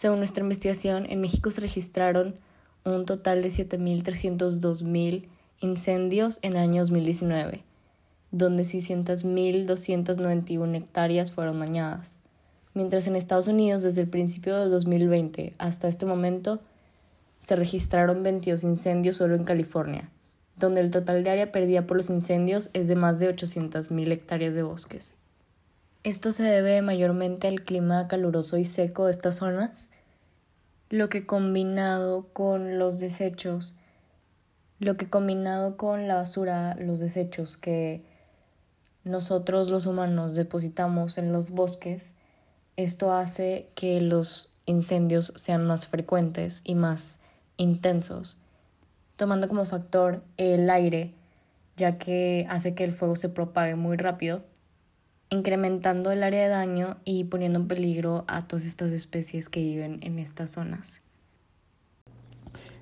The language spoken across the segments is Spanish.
Según nuestra investigación, en México se registraron un total de 7.302.000 incendios en el año 2019, donde 600.291 hectáreas fueron dañadas, mientras en Estados Unidos desde el principio de 2020 hasta este momento se registraron 22 incendios solo en California, donde el total de área perdida por los incendios es de más de 800.000 hectáreas de bosques. Esto se debe mayormente al clima caluroso y seco de estas zonas, lo que combinado con los desechos, lo que combinado con la basura, los desechos que nosotros los humanos depositamos en los bosques, esto hace que los incendios sean más frecuentes y más intensos, tomando como factor el aire, ya que hace que el fuego se propague muy rápido, incrementando el área de daño y poniendo en peligro a todas estas especies que viven en estas zonas.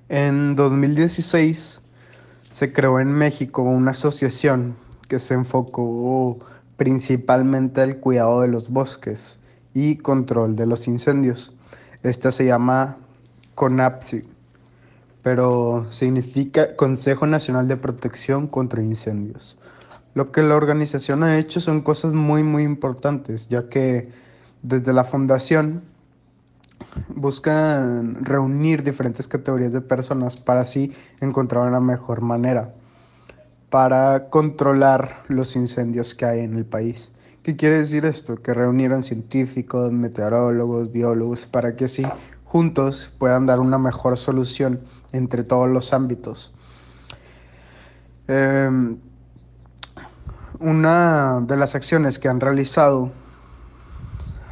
En 2016 se creó en México una asociación que se enfocó principalmente al cuidado de los bosques y control de los incendios. Esta se llama CONAPSI pero significa Consejo Nacional de Protección contra Incendios. Lo que la organización ha hecho son cosas muy muy importantes, ya que desde la fundación buscan reunir diferentes categorías de personas para así encontrar una mejor manera para controlar los incendios que hay en el país. ¿Qué quiere decir esto? Que reunieran científicos, meteorólogos, biólogos, para que así juntos puedan dar una mejor solución entre todos los ámbitos. Em, una de las acciones que han realizado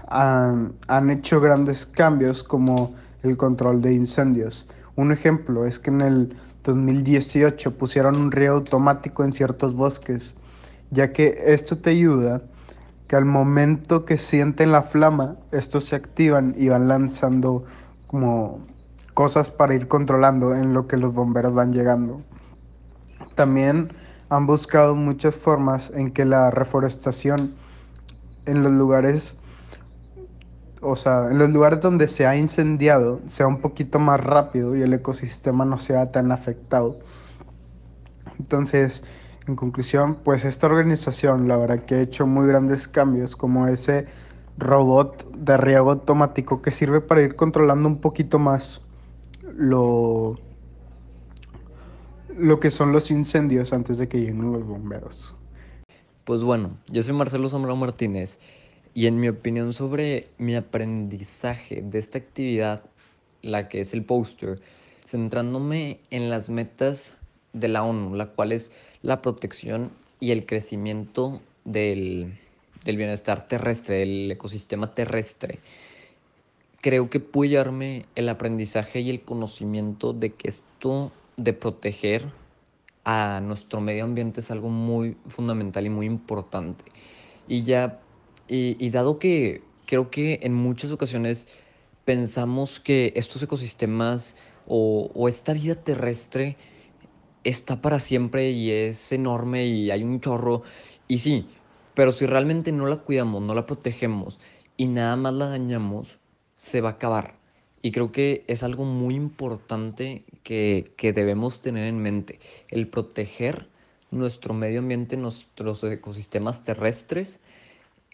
han, han, hecho grandes cambios como el control de incendios. Un ejemplo es que en el 2018 pusieron un río automático en ciertos bosques, ya que esto te ayuda que al momento que sienten la flama, estos se activan y van lanzando como cosas para ir controlando en lo que los bomberos van llegando. También han buscado muchas formas en que la reforestación en los lugares, o sea, en los lugares donde se ha incendiado sea un poquito más rápido y el ecosistema no sea tan afectado. Entonces, en conclusión, pues esta organización, la verdad que ha hecho muy grandes cambios, como ese robot de riego automático que sirve para ir controlando un poquito más lo, lo que son los incendios antes de que lleguen los bomberos. Pues bueno, yo soy Marcelo Zamora Martínez y en mi opinión sobre mi aprendizaje de esta actividad, la que es el póster, centrándome en las metas de la ONU, la cual es la protección y el crecimiento del, del bienestar terrestre, del ecosistema terrestre, creo que puede llevarme el aprendizaje y el conocimiento de que esto de proteger a nuestro medio ambiente es algo muy fundamental y muy importante. Y ya, y, dado que creo que en muchas ocasiones pensamos que estos ecosistemas o, o esta vida terrestre está para siempre y es enorme y hay un chorro. Y sí, pero si realmente no la cuidamos, no la protegemos y nada más la dañamos, se va a acabar. Y creo que es algo muy importante que, que debemos tener en mente, el proteger nuestro medio ambiente, nuestros ecosistemas terrestres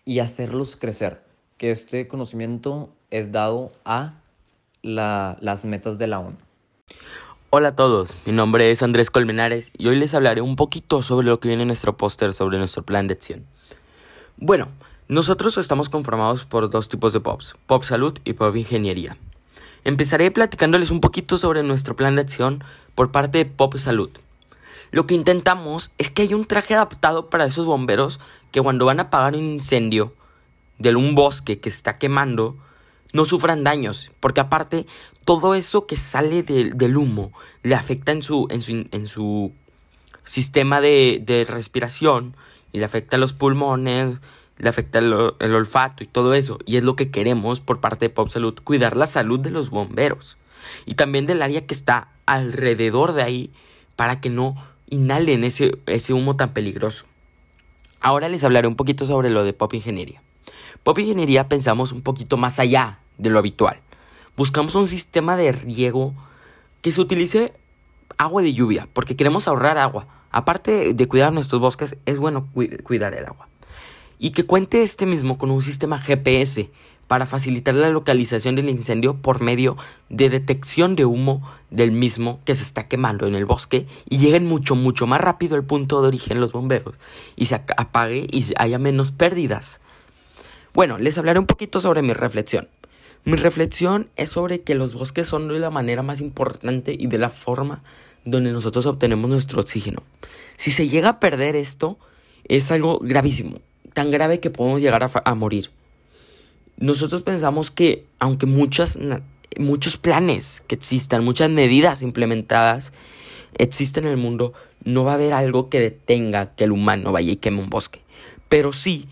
y hacerlos crecer. Que este conocimiento es dado a la, las metas de la ONU. Hola a todos, mi nombre es Andrés Colmenares y hoy les hablaré un poquito sobre lo que viene en nuestro póster sobre nuestro plan de acción. Bueno, nosotros estamos conformados por dos tipos de POPs, POP Salud y POP Ingeniería. Empezaré platicándoles un poquito sobre nuestro plan de acción por parte de POP Salud. Lo que intentamos es que haya un traje adaptado para esos bomberos que cuando van a apagar un incendio de un bosque que está quemando, no sufran daños, porque aparte todo eso que sale del humo le afecta en su, en su, en su sistema de, de, respiración y le afecta los pulmones, le afecta el, olfato y todo eso. Y es lo que queremos por parte de Pop Salud, cuidar la salud de los bomberos y también del área que está alrededor de ahí para que no inhalen ese, ese humo tan peligroso. Ahora les hablaré un poquito sobre lo de Pop Ingeniería. Pop Ingeniería pensamos un poquito más allá de lo habitual buscamos un sistema de riego que se utilice agua de lluvia, porque queremos ahorrar agua. Aparte de cuidar nuestros bosques, es bueno cuidar el agua. Y que cuente este mismo con un sistema GPS para facilitar la localización del incendio por medio de detección de humo del mismo que se está quemando en el bosque y lleguen mucho, mucho más rápido al punto de origen los bomberos y se apague y haya menos pérdidas. Bueno, les hablaré un poquito sobre mi reflexión. Mi reflexión es sobre que los bosques son de la manera más importante y de la forma donde nosotros obtenemos nuestro oxígeno. Si se llega a perder esto, es algo gravísimo, tan grave que podemos llegar a, morir nosotros pensamos que aunque muchas, muchos planes que existan, muchas medidas implementadas existen en el mundo, no va a haber algo que detenga que el humano vaya y queme un bosque. Pero sí,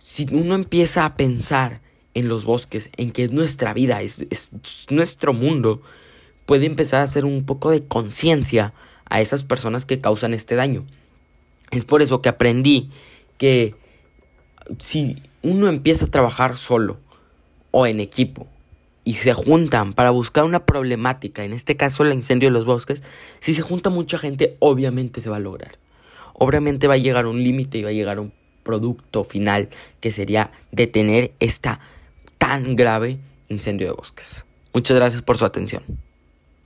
si uno empieza a pensar en los bosques, en que es nuestra vida, es nuestro mundo, puede empezar a hacer un poco de conciencia a esas personas que causan este daño. Es por eso que aprendí que si uno empieza a trabajar solo o en equipo y se juntan para buscar una problemática, en este caso el incendio de los bosques, si se junta mucha gente, obviamente se va a lograr. Obviamente va a llegar un límite y va a llegar un producto final que sería detener esta tan grave incendio de bosques. Muchas gracias por su atención.